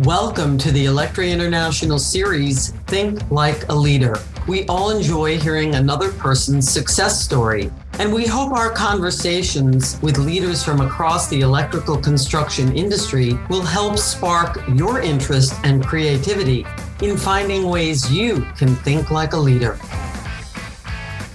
Welcome to the Electri International series, Think Like a Leader. We all enjoy hearing another person's success story, and we hope our conversations with leaders from across the electrical construction industry will help spark your interest and creativity in finding ways you can think like a leader.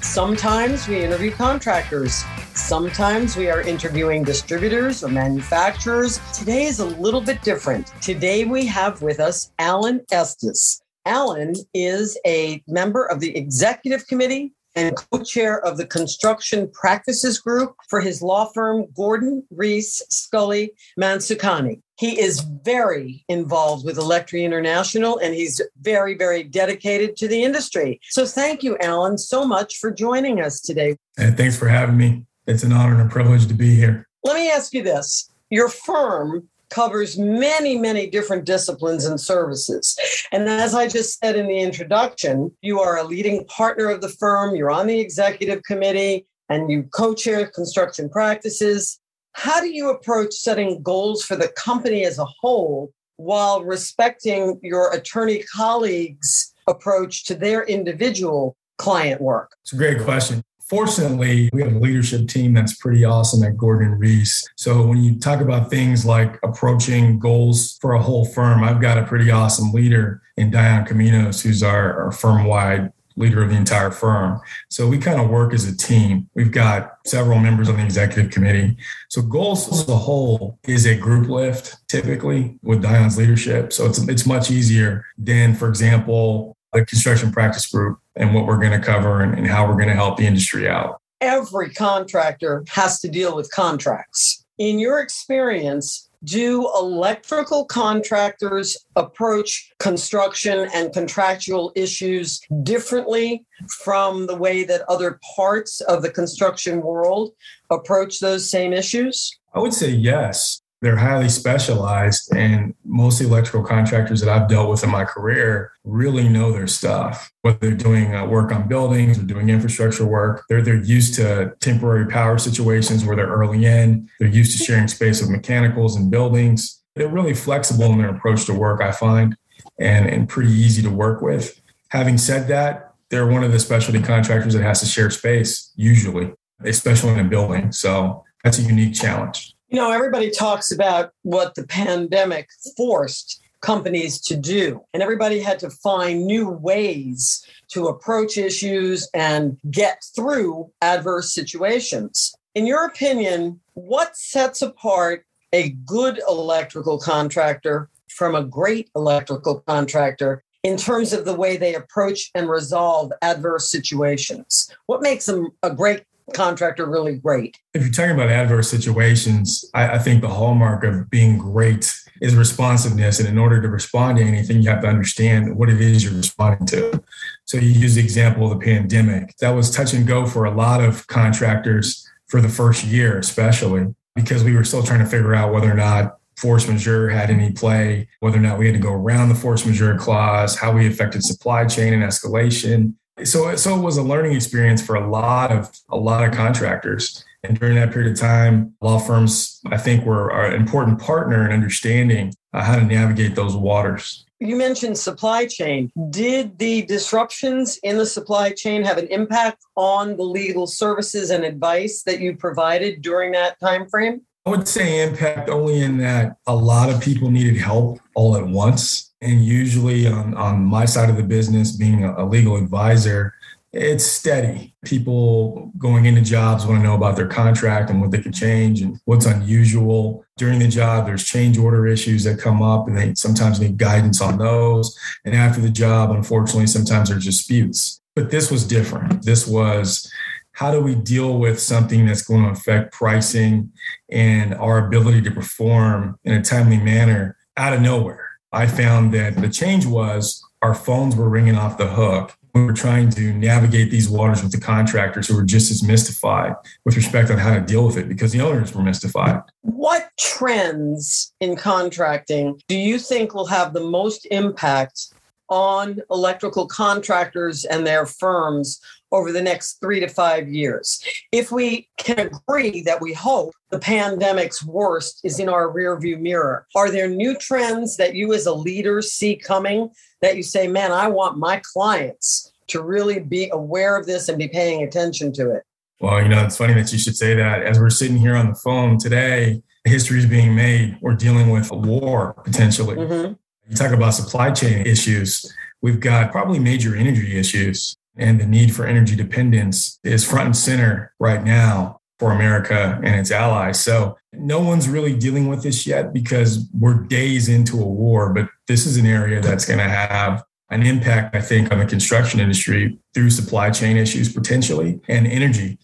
Sometimes we interview contractors. Sometimes we are interviewing distributors or manufacturers. Today is a little bit different. Today we have with us Alan Estes. Alan is a member of the executive committee and co-chair of the construction practices group for his law firm Gordon Rees Scully Mansukhani. He is very involved with Electri International and he's very, very dedicated to the industry. So thank you, Alan, so much for joining us today. And thanks for having me. It's an honor and a privilege to be here. Let me ask you this. Your firm covers many, many different disciplines and services. And as I just said in the introduction, you are a leading partner of the firm, you're on the executive committee, and you co chair construction practices. How do you approach setting goals for the company as a whole while respecting your attorney colleagues' approach to their individual client work? It's a great question fortunately, we have a leadership team that's pretty awesome at Gordon Rees. So when you talk about things like approaching goals for a whole firm, I've got a pretty awesome leader in Dion Kekatos, who's our, our firm wide leader of the entire firm. So we kind of work as a team. We've got several members on the executive committee. So goals as a whole is a group lift typically with Dion's leadership. So it's it's much easier than, for example, the construction practice group and what we're going to cover and, and how we're going to help the industry out. Every contractor has to deal with contracts. In your experience, do electrical contractors approach construction and contractual issues differently from the way that other parts of the construction world approach those same issues? I would say yes they're highly specialized and most electrical contractors that I've dealt with in my career really know their stuff. Whether they're doing uh, work on buildings or doing infrastructure work, they're they're used to temporary power situations where they're early in. They're used to sharing space with mechanicals and buildings. They're really flexible in their approach to work, I find, and, and pretty easy to work with. Having said that, they're one of the specialty contractors that has to share space, usually, especially in a building. So that's a unique challenge. You know, everybody talks about what the pandemic forced companies to do, and everybody had to find new ways to approach issues and get through adverse situations. In your opinion, what sets apart a good electrical contractor from a great electrical contractor in terms of the way they approach and resolve adverse situations? What makes them a great contractor really great. If you're talking about adverse situations, I, I, think the hallmark of being great is responsiveness. And in order to respond to anything, you have to understand what it is you're responding to. So you use the example of the pandemic. That was touch and go for a lot of contractors for the first year, especially because we were still trying to figure out whether or not force majeure had any play, whether or not we had to go around the force majeure clause, how we affected supply chain and escalation so so it was a learning experience for a lot of a lot of contractors. And during that period of time law firms i think were an important partner in understanding uh, how to navigate those waters. You mentioned supply chain. Did the disruptions in the supply chain have an impact on the legal services and advice that you provided during that time frame i would say impact only in that a lot of people needed help all at once and usually on, on my side of the business, being a, legal advisor, it's steady. People going into jobs want to know about their contract and what they can change and what's unusual during the job. There's change order issues that come up, and they sometimes need guidance on those. And after the job, unfortunately, sometimes there's disputes. But this was different. This was how do we deal with something that's going to affect pricing and our ability to perform in a timely manner out of nowhere? I found that the change was our phones were ringing off the hook. We were trying to navigate these waters with the contractors who were just as mystified with respect on how to deal with it because the owners were mystified. What trends in contracting do you think will have the most impact on electrical contractors and their firms over the next three to five years. If we can agree that we hope the pandemic's worst is in our rearview mirror, are there new trends that you as a leader see coming that you say, man, I want my clients to really be aware of this and be paying attention to it? Well, you know, it's funny that you should say that. As we're sitting here on the phone today, history is being made. We're dealing with a war potentially. Mm-hmm. You talk about supply chain issues. We've got probably major energy issues, and the need for energy dependence is front and center right now for America and its allies. So no one's really dealing with this yet because we're days into a war, but this is an area that's going to have an impact, I think, on the construction industry through supply chain issues potentially and energy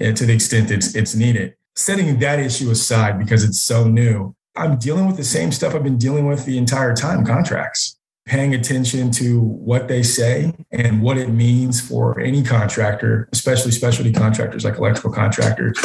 eh, to the extent it's it's needed. Setting that issue aside because it's so new, I'm dealing with the same stuff I've been dealing with the entire time contracts paying attention to what they say and what it means for any contractor, especially specialty contractors like electrical contractors,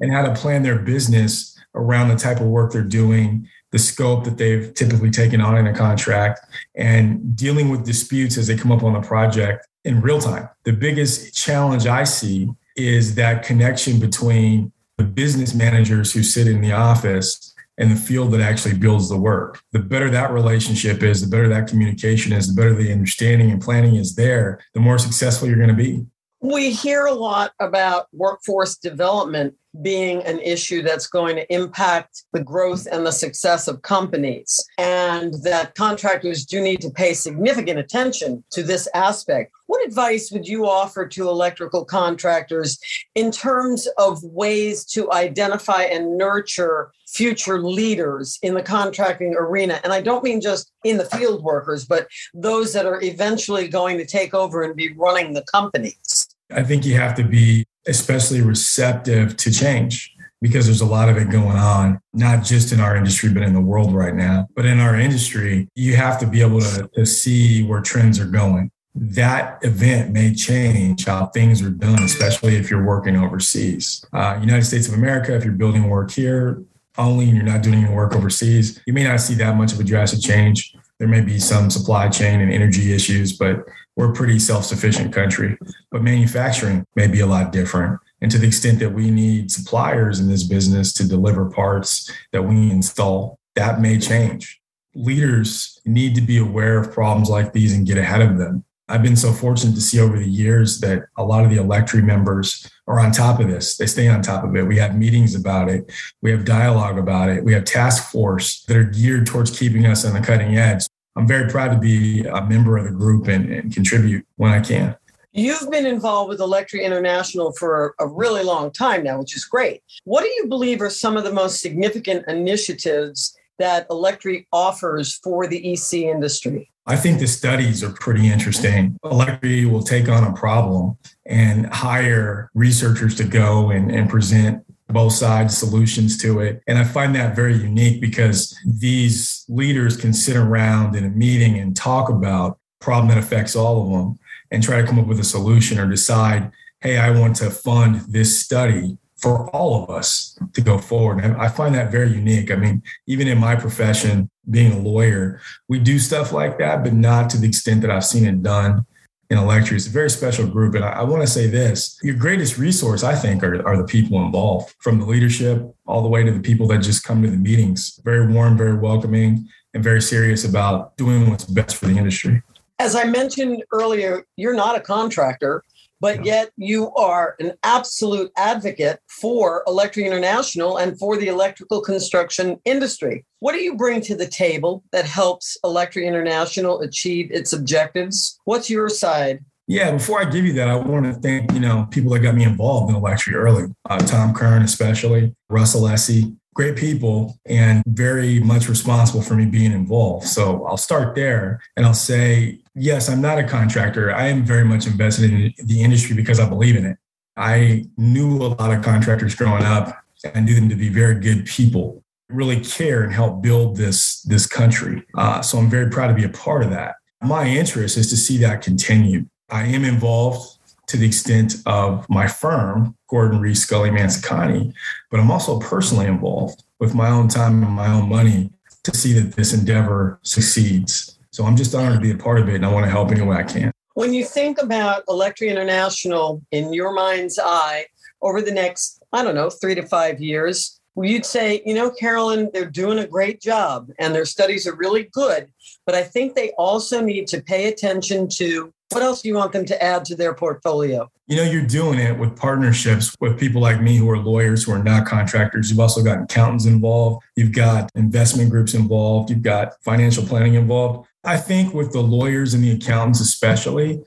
and how to plan their business around the type of work they're doing, the scope that they've typically taken on in a contract, and dealing with disputes as they come up on the project in real time. The biggest challenge I see is that connection between the business managers who sit in the office and the field that actually builds the work. The better that relationship is, the better that communication is, the better the understanding and planning is there, the more successful you're going to be. We hear a lot about workforce development being an issue that's going to impact the growth and the success of companies, and that contractors do need to pay significant attention to this aspect. What advice would you offer to electrical contractors in terms of ways to identify and nurture future leaders in the contracting arena. And I don't mean just in the field workers, but those that are eventually going to take over and be running the companies. I think you have to be especially receptive to change because there's a lot of it going on, not just in our industry, but in the world right now. But in our industry, you have to be able to, to see where trends are going. That event may change how things are done, especially if you're working overseas. Uh, United States of America, if you're building work here, only and you're not doing any work overseas, you may not see that much of a drastic change. There may be some supply chain and energy issues, but we're a pretty self sufficient country. But manufacturing may be a lot different. And to the extent that we need suppliers in this business to deliver parts that we install, that may change. Leaders need to be aware of problems like these and get ahead of them. I've been so fortunate to see over the years that a lot of the Electri members are on top of this. They stay on top of it. We have meetings about it. We have dialogue about it. We have task force that are geared towards keeping us on the cutting edge. I'm very proud to be a member of the group and, and contribute when I can. You've been involved with Electri International for a really long time now, which is great. What do you believe are some of the most significant initiatives that Electri offers for the EC industry? I think the studies are pretty interesting. Electri will take on a problem and hire researchers to go and, and present both sides solutions to it. And I find that very unique because these leaders can sit around in a meeting and talk about problem that affects all of them and try to come up with a solution or decide, hey, I want to fund this study for all of us to go forward. And I find that very unique. I mean, even in my profession, being a lawyer, we do stuff like that, but not to the extent that I've seen it done in Electri. It's a very special group. And I, I want to say this your greatest resource, I think, are, are the people involved, from the leadership all the way to the people that just come to the meetings. Very warm, very welcoming, and very serious about doing what's best for the industry. As I mentioned earlier, you're not a contractor but yet you are an absolute advocate for Electri International and for the electrical construction industry. What do you bring to the table that helps Electri International achieve its objectives? What's your side? Yeah, before I give you that, I want to thank, you know, people that got me involved in Electri early. Uh, Tom Kern, especially, Russell Essie, great people and very much responsible for me being involved. So I'll start there and I'll say, yes, I'm not a contractor. I am very much invested in the industry because I believe in it. I knew a lot of contractors growing up. I knew them to be very good people, really care and help build this, this country. Uh, so I'm very proud to be a part of that. My interest is to see that continue. I am involved to the extent of my firm, Gordon Rees Scully Mansukhani, but I'm also personally involved with my own time and my own money to see that this endeavor succeeds. So I'm just honored to be a part of it and I want to help any way I can. When you think about Electri International in your mind's eye over the next, I don't know, three to five years, you'd say, you know, Carolyn, they're doing a great job and their studies are really good. But I think they also need to pay attention to what else do you want them to add to their portfolio? You know, you're doing it with partnerships with people like me who are lawyers, who are not contractors. You've also got accountants involved. You've got investment groups involved. You've got financial planning involved. I think with the lawyers and the accountants, especially,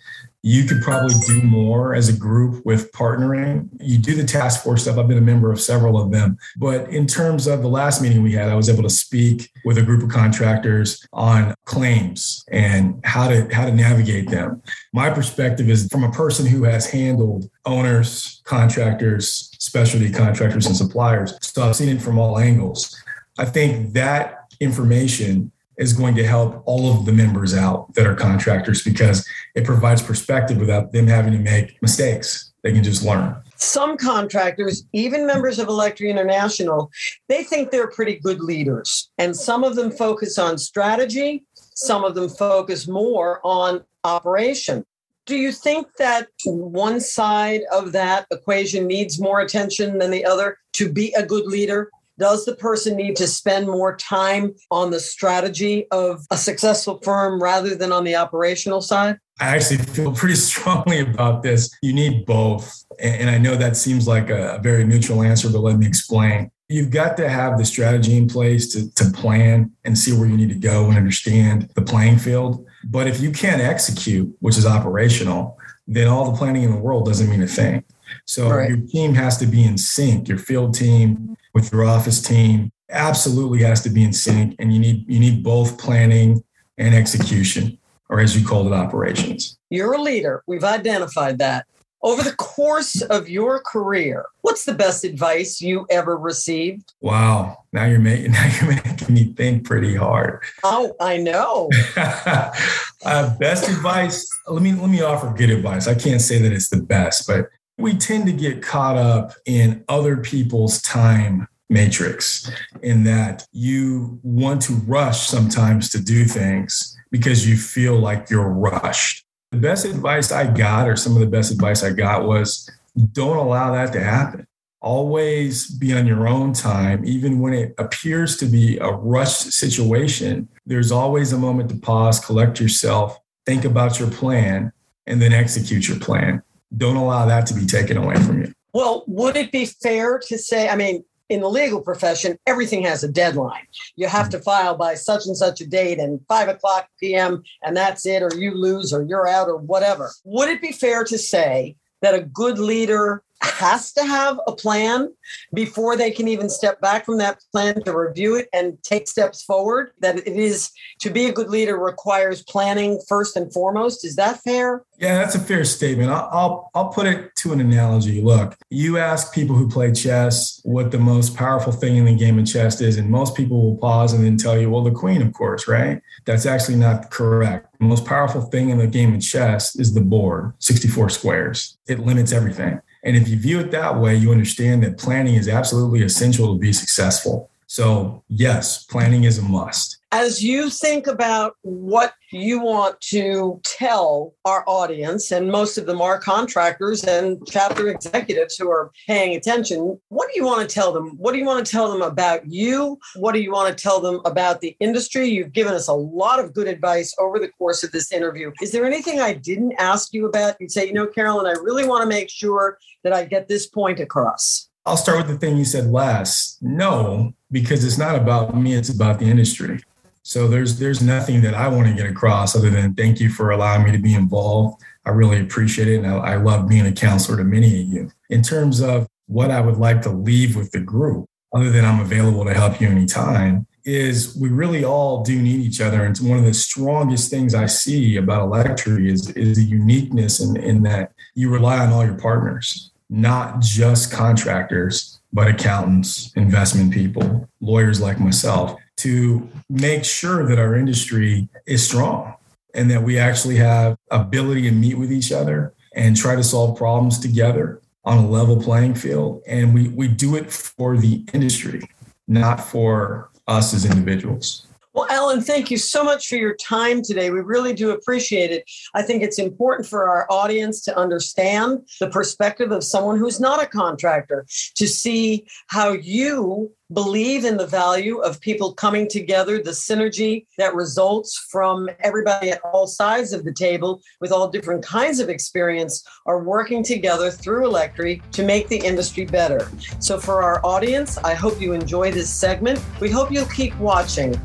you could probably do more as a group with partnering. You do the task force stuff. I've been a member of several of them. But in terms of the last meeting we had, I was able to speak with a group of contractors on claims and how to how to navigate them. My perspective is from a person who has handled owners, contractors, specialty contractors and suppliers. So I've seen it from all angles. I think that information is going to help all of the members out that are contractors because it provides perspective without them having to make mistakes. They can just learn. Some contractors, even members of Electri International, they think they're pretty good leaders. And some of them focus on strategy, some of them focus more on operation. Do you think that one side of that equation needs more attention than the other to be a good leader? Does the person need to spend more time on the strategy of a successful firm rather than on the operational side? I actually feel pretty strongly about this. You need both. And I know that seems like a very neutral answer, but let me explain. You've got to have the strategy in place to, to plan and see where you need to go and understand the playing field. But if you can't execute, which is operational, then all the planning in the world doesn't mean a thing. So right. your team has to be in sync, your field team with your office team absolutely has to be in sync and you need you need both planning and execution or as you called it operations. You're a leader. We've identified that. Over the course of your career, what's the best advice you ever received? Wow. Now you're making now you're making me think pretty hard. Oh, I know. uh, best advice. Let me let me offer good advice. I can't say that it's the best, but we tend to get caught up in other people's time matrix in that you want to rush sometimes to do things because you feel like you're rushed. The best advice I got, or some of the best advice I got, was don't allow that to happen. Always be on your own time, even when it appears to be a rushed situation. There's always a moment to pause, collect yourself, think about your plan, and then execute your plan don't allow that to be taken away from you. Well, would it be fair to say, I mean, in the legal profession, everything has a deadline. You have to file by such and such a date and five o'clock PM, and that's it, or you lose, or you're out, or whatever. Would it be fair to say that a good leader has to have a plan before they can even step back from that plan to review it and take steps forward. That it is to be a good leader requires planning first and foremost. Is that fair? Yeah, that's a fair statement. I'll, I'll, I'll put it to an analogy. Look, you ask people who play chess what the most powerful thing in the game of chess is, and most people will pause and then tell you, well, the queen, of course, right? That's actually not correct. The most powerful thing in the game of chess is the board, 64 squares. It limits everything. And if you view it that way, you understand that planning is absolutely essential to be successful. So, yes, planning is a must. As you think about what you want to tell our audience, and most of them are contractors and chapter executives who are paying attention, what do you want to tell them? What do you want to tell them about you? What do you want to tell them about the industry? You've given us a lot of good advice over the course of this interview. Is there anything I didn't ask you about? You'd say, you know, Carolyn, I really want to make sure that I get this point across. I'll start with the thing you said last. No, because it's not about me, it's about the industry. So there's there's nothing that I want to get across other than thank you for allowing me to be involved. I really appreciate it. And I, I love being a counselor to many of you. In terms of what I would like to leave with the group, other than I'm available to help you anytime, is we really all do need each other. And one of the strongest things I see about Electri is, is the uniqueness in, in that you rely on all your partners not just contractors, but accountants, investment people, lawyers like myself, to make sure that our industry is strong and that we actually have ability to meet with each other and try to solve problems together on a level playing field. And we, we do it for the industry, not for us as individuals. Well, Alan, thank you so much for your time today. We really do appreciate it. I think it's important for our audience to understand the perspective of someone who's not a contractor, to see how you believe in the value of people coming together, the synergy that results from everybody at all sides of the table with all different kinds of experience are working together through Electri to make the industry better. So, for our audience, I hope you enjoy this segment. We hope you'll keep watching.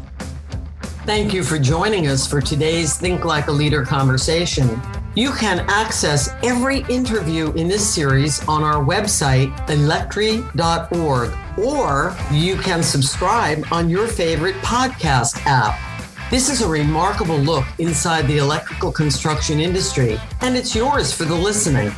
Thank you for joining us for today's Think Like a Leader conversation. You can access every interview in this series on our website, electri.org, or you can subscribe on your favorite podcast app. This is a remarkable look inside the electrical construction industry, and it's yours for the listening.